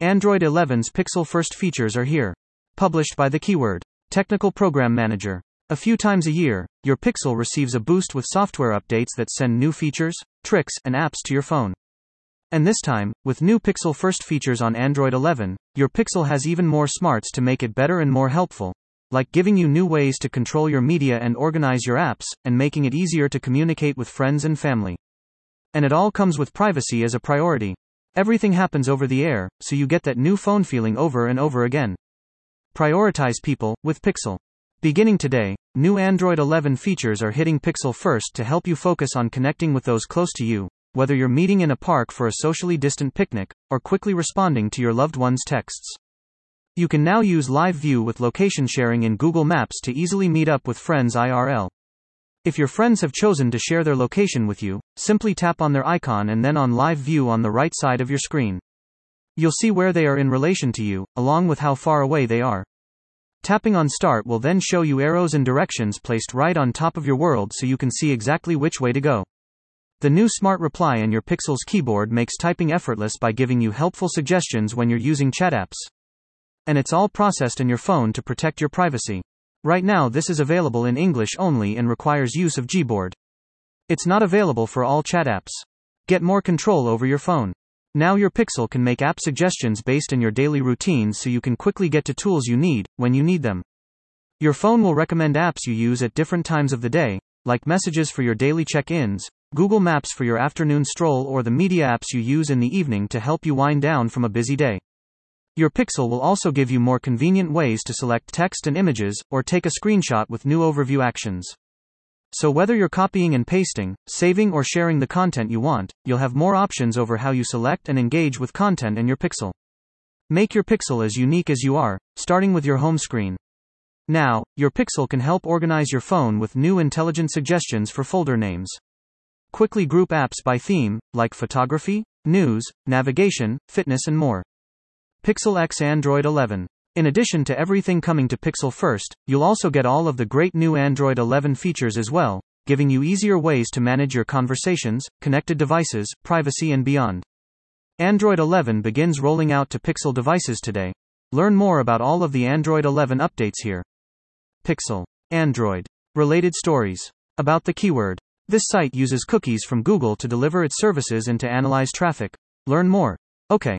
Android 11's Pixel First features are here. Published by the Keyword Technical Program Manager. A few times a year, your Pixel receives a boost with software updates that send new features, tricks, and apps to your phone. And this time, with new Pixel First features on Android 11, your Pixel has even more smarts to make it better and more helpful. Like giving you new ways to control your media and organize your apps, and making it easier to communicate with friends and family. And it all comes with privacy as a priority. Everything happens over the air, so you get that new phone feeling over and over again. Prioritize people with Pixel. Beginning today, new Android 11 features are hitting Pixel first to help you focus on connecting with those close to you, whether you're meeting in a park for a socially distant picnic, or quickly responding to your loved one's texts. You can now use Live View with location sharing in Google Maps to easily meet up with friends IRL. If your friends have chosen to share their location with you, simply tap on their icon and then on Live View on the right side of your screen. You'll see where they are in relation to you, along with how far away they are. Tapping on Start will then show you arrows and directions placed right on top of your world so you can see exactly which way to go. The new Smart Reply in your Pixel's keyboard makes typing effortless by giving you helpful suggestions when you're using chat apps. And it's all processed in your phone to protect your privacy. Right now, this is available in English only and requires use of Gboard. It's not available for all chat apps. Get more control over your phone. Now your Pixel can make app suggestions based on your daily routines so you can quickly get to tools you need when you need them. Your phone will recommend apps you use at different times of the day, like messages for your daily check ins, Google Maps for your afternoon stroll, or the media apps you use in the evening to help you wind down from a busy day. Your Pixel will also give you more convenient ways to select text and images, or take a screenshot with new overview actions. So, whether you're copying and pasting, saving, or sharing the content you want, you'll have more options over how you select and engage with content in your Pixel. Make your Pixel as unique as you are, starting with your home screen. Now, your Pixel can help organize your phone with new intelligent suggestions for folder names. Quickly group apps by theme, like photography, news, navigation, fitness, and more. Pixel X Android 11. In addition to everything coming to Pixel first, you'll also get all of the great new Android 11 features as well, giving you easier ways to manage your conversations, connected devices, privacy, and beyond. Android 11 begins rolling out to Pixel devices today. Learn more about all of the Android 11 updates here. Pixel. Android. Related stories. About the keyword. This site uses cookies from Google to deliver its services and to analyze traffic. Learn more. Okay.